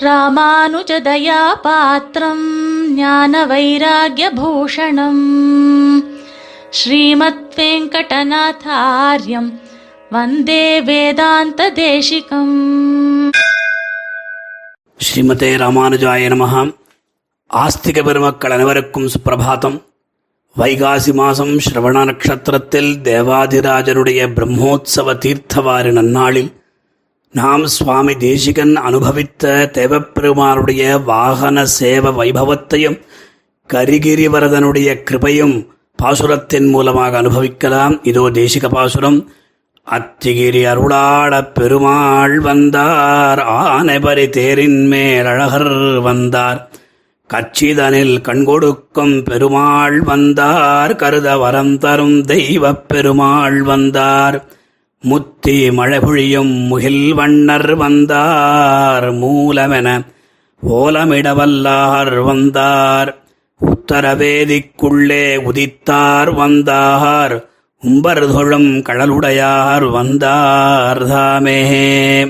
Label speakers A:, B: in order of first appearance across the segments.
A: ராமானுஜதயாபாத்திரம் ஞான வைராகியபூஷணம் ஸ்ரீமத் வெங்கடநாதாரியம் வந்தே வேதாந்த தேசிகம்
B: ஸ்ரீமதே ராமானுஜாய நமகாம் ஆஸ்திக பெருமக்கள் அனைவருக்கும் சுப்பிரபாதம். வைகாசி மாதம் ஸ்ரவண நட்சத்திரத்தில் தேவாதிராஜருடைய பிரம்மோத்சவ தீர்த்தவாரி நன்னாளில் நாம் சுவாமி தேசிகன் அனுபவித்த தேவப்பெருமானுடைய வாகன சேவ வைபவத்தையும் கரிகிரிவரதனுடைய கிருபையும் பாசுரத்தின் மூலமாக அனுபவிக்கலாம். இதோ தேசிக பாசுரம். அத்திகிரி அருளாடப் பெருமாள் வந்தார். ஆனைபரி தேரின் மேல் அழகர் வந்தார். கச்சிதனில் கண்கொடுக்கும் பெருமாள் வந்தார். கருத வரம் தரும் தெய்வப் பெருமாள் வந்தார். முத்தி மழைபொழியும் முகில் வண்ணர் வந்தார் மூலமென ஓலமிடவல்லார் வந்தார். உத்தரவேதிக்குள்ளே உதித்தார் வந்தார். உம்பர்தொழும் கடலுடையார் வந்தார் தாமே.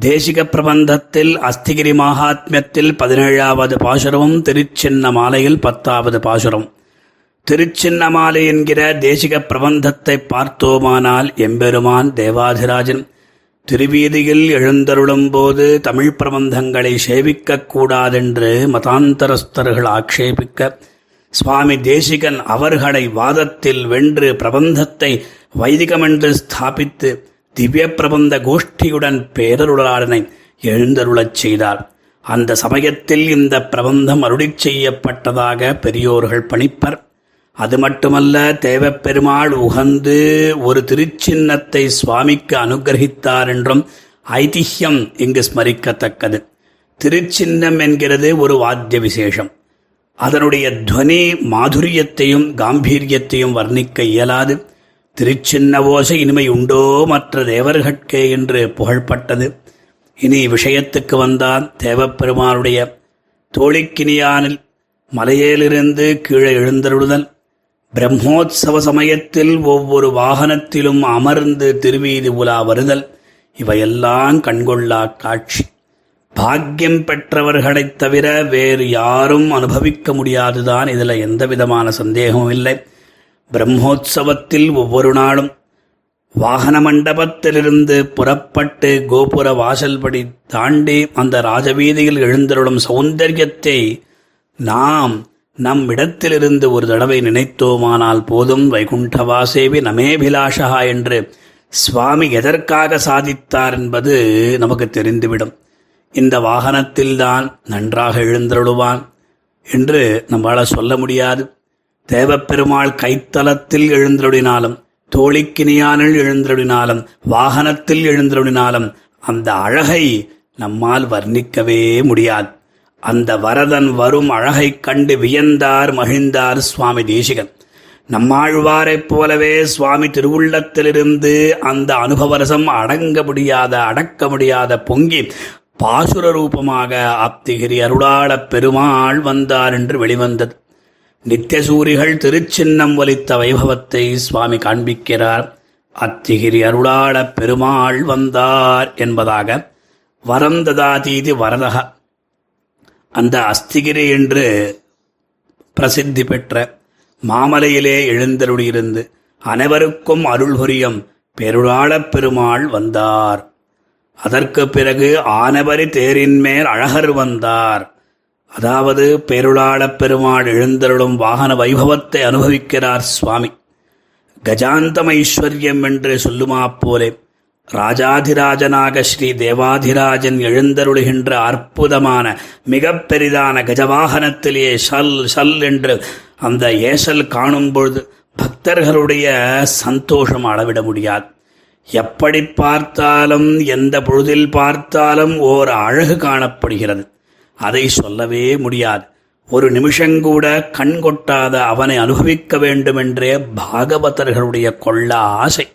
B: தேசிக பிரபந்தத்தில் அஸ்திகிரி மகாத்மியத்தில் பதினேழாவது பாசுரமும் திருச்சின்ன மாலையில் பத்தாவது பாசுரம். திருச்சின்னமாலை என்கிற தேசிக பிரபந்தத்தை பார்த்தோமானால் எம்பெருமான் தேவாதிராஜன். திருவீதியில் எழுந்தருளும் போது தமிழ் பிரபந்தங்களை சேவிக்கக் கூடாதென்று மதாந்தரஸ்தர்கள் ஆக்ஷேபிக்க சுவாமி தேசிகன் அவர்களை வாதத்தில் வென்று பிரபந்தத்தை வைதிகமென்று ஸ்தாபித்து திவ்ய பிரபந்த கோஷ்டியுடன் பேரருளாளனை எழுந்தருளச் செய்தார். அந்த சமயத்தில் இந்த பிரபந்தம் அருளிச் செய்யப்பட்டதாக பெரியோர்கள் பணிப்பர். அது மட்டுமல்ல தேவப்பெருமாள் உகந்து ஒரு திருச்சின்னத்தை சுவாமிக்கு அனுகிரகித்தார் என்றும் ஐதிஹ்யம் இங்கு ஸ்மரிக்கத்தக்கது. திருச்சின்னம் என்கிறது ஒரு வாத்திய விசேஷம் அதனுடைய துவனி மாதுரியத்தையும் காம்பீரியத்தையும் வர்ணிக்க இயலாது. திருச்சின்ன ஓசை இனிமை உண்டோ மற்ற தேவர்கட்கே என்று புகழ்பட்டது. இனி விஷயத்துக்கு வந்தால் தேவப்பெருமானுடைய தோழிக்கினியானில் மலையிலிருந்து கீழே எழுந்தருளுதல். பிரம்மோத்சவ சமயத்தில் ஒவ்வொரு வாகனத்திலும் அமர்ந்து திருவீதி உலா வருதல். இவையெல்லாம் கண்கொள்ளா காட்சி. பாக்கியம் பெற்றவர்களைத் தவிர வேறு யாரும் அனுபவிக்க முடியாதுதான். இதில் எந்த விதமான சந்தேகமும் இல்லை. பிரம்மோத்சவத்தில் ஒவ்வொரு நாளும் வாகன மண்டபத்திலிருந்து புறப்பட்டு கோபுர வாசல்படி தாண்டி அந்த ராஜவீதியில் எழுந்தருளும் சௌந்தரியத்தை நாம் நம் இடத்திலிருந்து ஒரு தடவை நினைத்தோமானால் போதும். வைகுண்டவாசேவி நமேபிலாஷா என்று சுவாமி எதற்காக சாதித்தார் என்பது நமக்கு தெரிந்துவிடும். இந்த வாகனத்தில்தான் நன்றாக எழுந்தருளுவான் என்று நம்மால் சொல்ல முடியாது. தேவப்பெருமாள் கைத்தலத்தில் எழுந்தருளினாலும் தோழிக்கினியானில் எழுந்தருளினாலும் வாகனத்தில் எழுந்தருளினாலும் அந்த அழகை நம்மால் வர்ணிக்கவே முடியாது. அந்த வரதன் வரும் அழகைக் கண்டு வியந்தார் மகிழ்ந்தார் சுவாமி தேசிகன். நம்மாழ்வாரைப் போலவே சுவாமி திருவுள்ளத்திலிருந்து அந்த அனுபவரசம் அடங்க முடியாத அடக்க முடியாத பொங்கி பாசுர ரூபமாக அப்திகிரி அருளாளப் பெருமாள் வந்தார் என்று வெளிவந்தது. நித்தியசூரிகள் திருச்சின்னம் ஒலித்த வைபவத்தை சுவாமி காண்பிக்கிறார். அத்திகிரி அருளாளப் பெருமாள் வந்தார் என்பதாக வரந்ததாதீதி வரதக. அந்த அஸ்திகிரி என்று பிரசித்தி பெற்ற மாமலையிலே எழுந்தருளியிருந்து அனைவருக்கும் அருள் புரியும் பெருளாளப் பெருமாள் வந்தார். அதற்கு பிறகு ஆனவரி தேரின் மேல் அழகர் வந்தார். அதாவது பெருளாளப் பெருமாள் எழுந்தருளும் வாகன வைபவத்தை அனுபவிக்கிறார் சுவாமி. கஜாந்தமைஸ்வர்யம் என்று சொல்லுமா போலே ராஜாதிராஜனாக ஸ்ரீ தேவாதிராஜன் எழுந்தருளுகின்ற அற்புதமான மிக பெரிதான கஜவாகனத்திலே ஷல் ஷல் என்று அந்த ஏசல் காணும் பொழுது பக்தர்களுடைய சந்தோஷம் அளவிட முடியாது. எப்படி பார்த்தாலும் எந்த பொழுதில் பார்த்தாலும் ஓர் அழகு காணப்படுகிறது. அதை சொல்லவே முடியாது. ஒரு நிமிஷங்கூட கண் கொட்டாத அவனை அனுபவிக்க வேண்டுமென்றே பாகவதர்களுடைய கொள்ள ஆசை.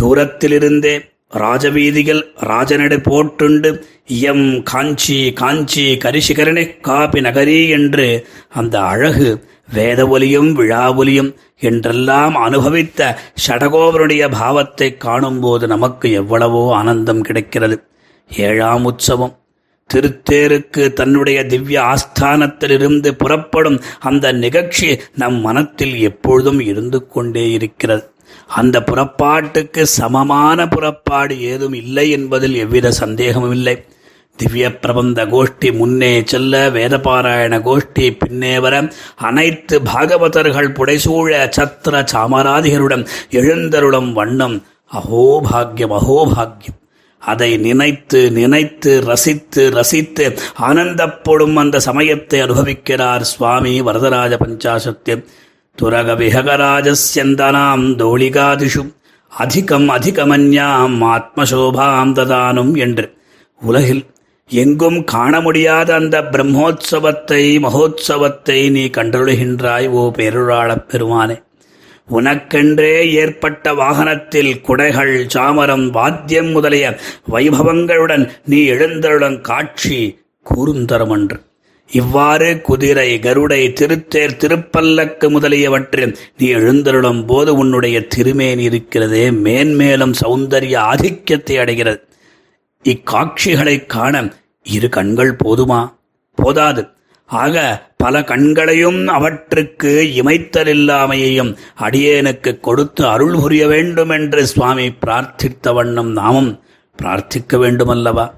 B: தூரத்திலிருந்தே ராஜவீதிகள் ராஜனடை போட்டுண்டு இயம் காஞ்சி காஞ்சி கரிசிகரனை காபி நகரி என்று அந்த அழகு வேத ஒலியும் விழா ஒலியும் என்றெல்லாம் அனுபவித்த ஷடகோவருடைய பாவத்தை காணும்போது நமக்கு எவ்வளவோ ஆனந்தம் கிடைக்கிறது. ஏழாம் உற்சவம். திருத்தேருக்கு தன்னுடைய திவ்ய ஆஸ்தானத்திலிருந்து புறப்படும் அந்த நிகழ்ச்சி நம் மனத்தில் எப்பொழுதும் இருந்து கொண்டே இருக்கிறது. அந்த புறப்பாட்டுக்கு சமமான புறப்பாடு ஏதும் இல்லை என்பதில் எவ்வித சந்தேகமும் இல்லை. திவ்ய பிரபந்த கோஷ்டி முன்னே செல்ல வேதபாராயண கோஷ்டி பின்னே வர அனைத்து பாகவதர்கள் புடைசூழ சத்திர சாமராதிகருடன் எழுந்தருளும் வண்ணம் அகோபாகியம் அகோபாகியம். அதை நினைத்து நினைத்து ரசித்து ரசித்து ஆனந்தப்படும் அந்த சமயத்தை அனுபவிக்கிறார் சுவாமி வரதராஜ பஞ்சாசத்தியம் துரக விஹகராஜஸ்யந்தனாம் தோளிகாதிஷு அதிகம் அதிகமன்யாம் ஆத்மசோபாம் ததானும் என்று. உலகில் எங்கும் காண முடியாத அந்த பிரம்மோத்சவத்தை மகோத்சவத்தை நீ கண்டருளுகின்றாய் ஓ பேருளாளப் பெருமானே. உனக்கென்றே ஏற்பட்ட வாகனத்தில் குடைகள் சாமரம் வாத்தியம் முதலிய வைபவங்களுடன் நீ எழுந்தருடன் காட்சி கூறுந்தரமன்று. இவ்வாறு குதிரை கருடை திருத்தேர் திருப்பல்லக்கு முதலியவற்றில் நீ எழுந்தருளும் போது உன்னுடைய திருமேனி இருக்கிறதே மேன்மேலும் சௌந்தரிய ஆதிக்கத்தை அடைகிறது. இக்காட்சிகளைக் காண இரு கண்கள் போதுமா? போதாது. ஆக பல கண்களையும் அவற்றுக்கு இமைத்தலில்லாமையையும் அடியேனுக்கு கொடுத்து அருள் புரிய வேண்டும் என்று சுவாமி பிரார்த்தித்த வண்ணம் நாமும் பிரார்த்திக்க வேண்டுமல்லவா?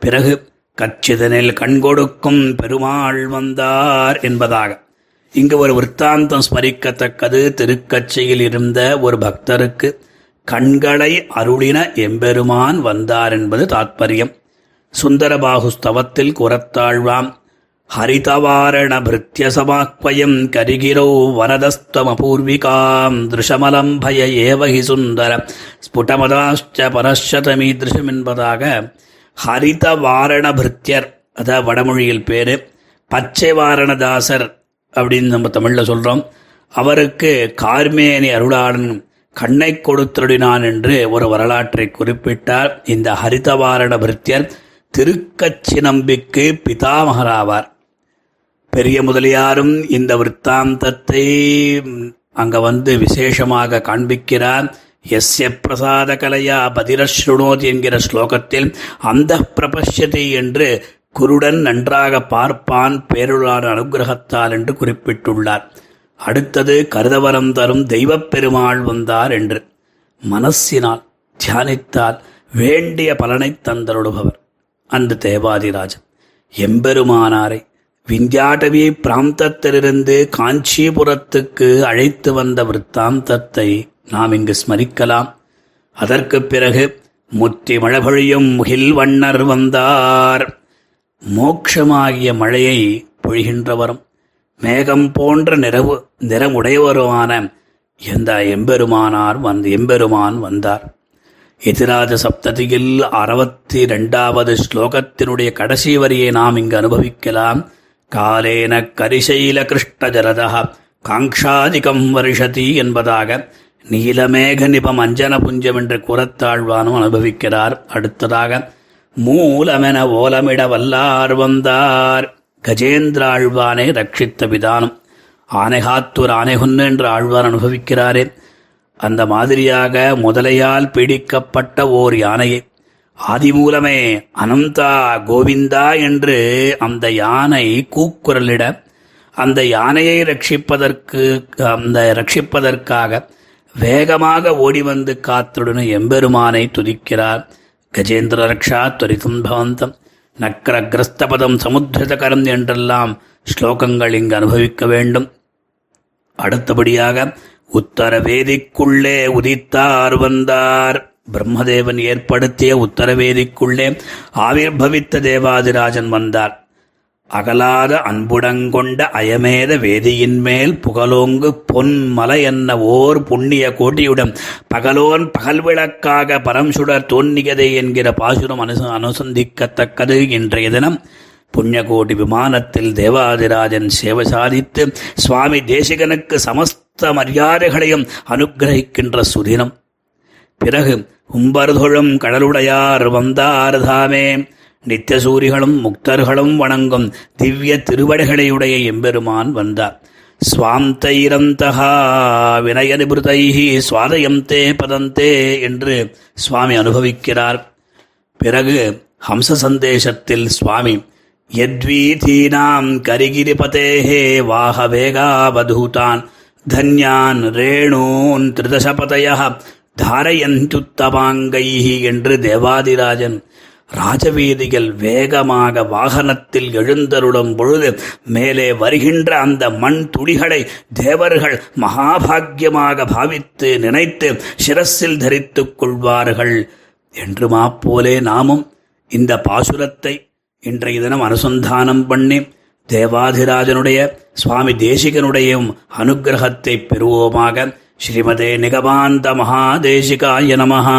B: பிறகு கச்சிதனில் கண்கொடுக்கும் பெருமாள் வந்தார் என்பதாக. இங்கு ஒரு விற்த்தாந்தம் ஸ்மரிக்கத்தக்கது. திருக்கட்சியில் இருந்த ஒரு பக்தருக்கு கண்களை அருளின எம்பெருமான் வந்தார் என்பது தாத்பரியம். சுந்தரபாகு ஸ்தவத்தில் குரத்தாழ்வாம் ஹரிதவாரண பிருத்தியசமாக்வயம் கரிகிரோ வரதஸ்தமபூர்விகாம் திருஷமலம்பய ஏவகி சுந்தர ஸ்புடமதாச்ச பரஷதமீதிருஷம் என்பதாக ஹரித வாரண பிருத்தியர் அதாவது வடமொழியில் பேர் பச்சை வாரணதாசர் அப்படின்னு நம்ம தமிழில் சொல்கிறோம் அவருக்கு கார்மேனி அருளாளன் கண்ணை கொடுத்தருடினான் என்று ஒரு வரலாற்றை குறிப்பிட்டார். இந்த ஹரிதவாரண பிருத்தியர் திருக்கச்சி நம்பிக்கு பிதாமகராவார். பெரிய முதலியாரும் இந்த விற்த்தாந்தத்தை அங்கே வந்து விசேஷமாக காண்பிக்கிறார். எஸ்ய பிரசாத கலையா பதிரஸ்ருணோதி என்கிற ஸ்லோகத்தில் அந்த பிரபஷ்யத்தை என்று குருடன் நன்றாக பார்ப்பான் பேருளான அனுகிரகத்தால் என்று குறிப்பிட்டுள்ளார். அடுத்தது கருதவரம் தரும் தெய்வப் பெருமாள் வந்தார் என்று. மனசினால் தியானித்தால் வேண்டிய பலனை தந்தருடுபவர் அந்த தேவாதிராஜன் எம்பெருமானாரை விந்தியாட்டவி பிராந்தத்திலிருந்து காஞ்சிபுரத்துக்கு அழைத்து வந்த விற்த்தாந்தத்தை நாம் இங்கு ஸ்மரிக்கலாம். அதற்குப் பிறகு முத்தி மழபொழியும் முகில் வண்ணர் வந்தார். மோட்சமாகிய மழையை பொழிகின்றவரும் மேகம் போன்ற நிறவு நிறமுடையவருமான எந்த எம்பெருமானார் வந்த எம்பெருமான் வந்தார். எதிராஜ சப்ததியில் அறுபத்தி ரெண்டாவது ஸ்லோகத்தினுடைய கடைசி வரியை நாம் இங்கு அனுபவிக்கலாம். காலேன கரிசைல கிருஷ்ண ஜலதா காங்ஷாதிகம் வருஷதி என்பதாக நீலமேக நிபம் அஞ்சன புஞ்சம் என்று குரத்தாழ்வானும் அனுபவிக்கிறார். அடுத்ததாக மூலமென ஓலமிட வல்லார் வந்தார். கஜேந்திராழ்வானை ரட்சித்த விதானம் ஆனைகாத்தூர் ஆனைகுன்னு என்று ஆழ்வார் அனுபவிக்கிறாரே. அந்த மாதிரியாக முதலையால் பீடிக்கப்பட்ட ஓர் யானையை ஆதிமூலமே அனந்தா கோவிந்தா என்று அந்த யானை கூக்குரலிட அந்த யானையை ரட்சிப்பதற்கு அந்த ரட்சிப்பதற்காக வேகமாக ஓடி வந்து காத்துடன எம்பெருமானை துதிக்கிறார். கஜேந்திர ரக்ஷா துரிதம் பவந்தம். நக்கரகிரஸ்தபதம் சமுத்திரதகரம் என்றெல்லாம் ஸ்லோகங்கள் இங்கு அனுபவிக்க வேண்டும். அடுத்தபடியாக உத்தர வேதிக்குள்ளே உதித்தார் வந்தார். பிரம்மதேவன் ஏற்படுத்திய உத்தரவேதிக்குள்ளே ஆவிர்பவித்த தேவாதிராஜன் வந்தார். அகலாத அன்புடங்கொண்ட அயமேத வேதியின் மேல் புகழோங்கு பொன் என்ன ஓர் புண்ணிய கோட்டியுடன் பகலோன் பகல் விளக்காக பரம்சுடர் தோன்னியதே என்கிற பாசுரம் அனுச அனுசந்திக்கத்தக்கது இன்றைய தினம். புண்ணியகோடி விமானத்தில் தேவாதிராஜன் சேவை சாதித்து சுவாமி தேசிகனுக்கு சமஸ்த மரியாதைகளையும் அனுகிரகிக்கின்ற சுதினம். பிறகு உம்பர்தொழும் கடலுடையார் வந்தார் தாமே. நித்தியசூரிகளும் முக்தர்களும் வணங்கும் திவ்ய திருவடிகளையுடைய எம்பெருமான் வந்தார். சுவாந்தைரந்தகா வினய நிபுதைஹி சுவாதயம் தே பதந்தே என்று சுவாமி அனுபவிக்கிறார். பிறகு ஹம்ச சந்தேசத்தில் சுவாமி யத்வீதீனாம் கரிகிரிபதேஹே வாகவேகாவதூதான் தன்யான் ரேணூன் திருதசபதய தாரயந்துத்தமாங்கைஹி என்று தேவாதிராஜன் ராஜவீதிகள் வேகமாக வாகனத்தில் எழுந்தருளும் பொழுது மேலே வருகின்ற அந்த மண் துளிகளை தேவர்கள் மகாபாக்கியமாக பாவித்து நினைத்து சிரசில் தரித்துக் கொள்வார்கள். என்று மாப்போலே நாமும் இந்த பாசுரத்தை இன்றைய தினம் அனுசந்தானம் பண்ணி தேவாதிராஜனுடைய சுவாமி தேசிகனுடையும் அனுகிரகத்தை பெறுவோமாக. ஸ்ரீமதே நிகமாந்த மகாதேசிகாய நமஹா.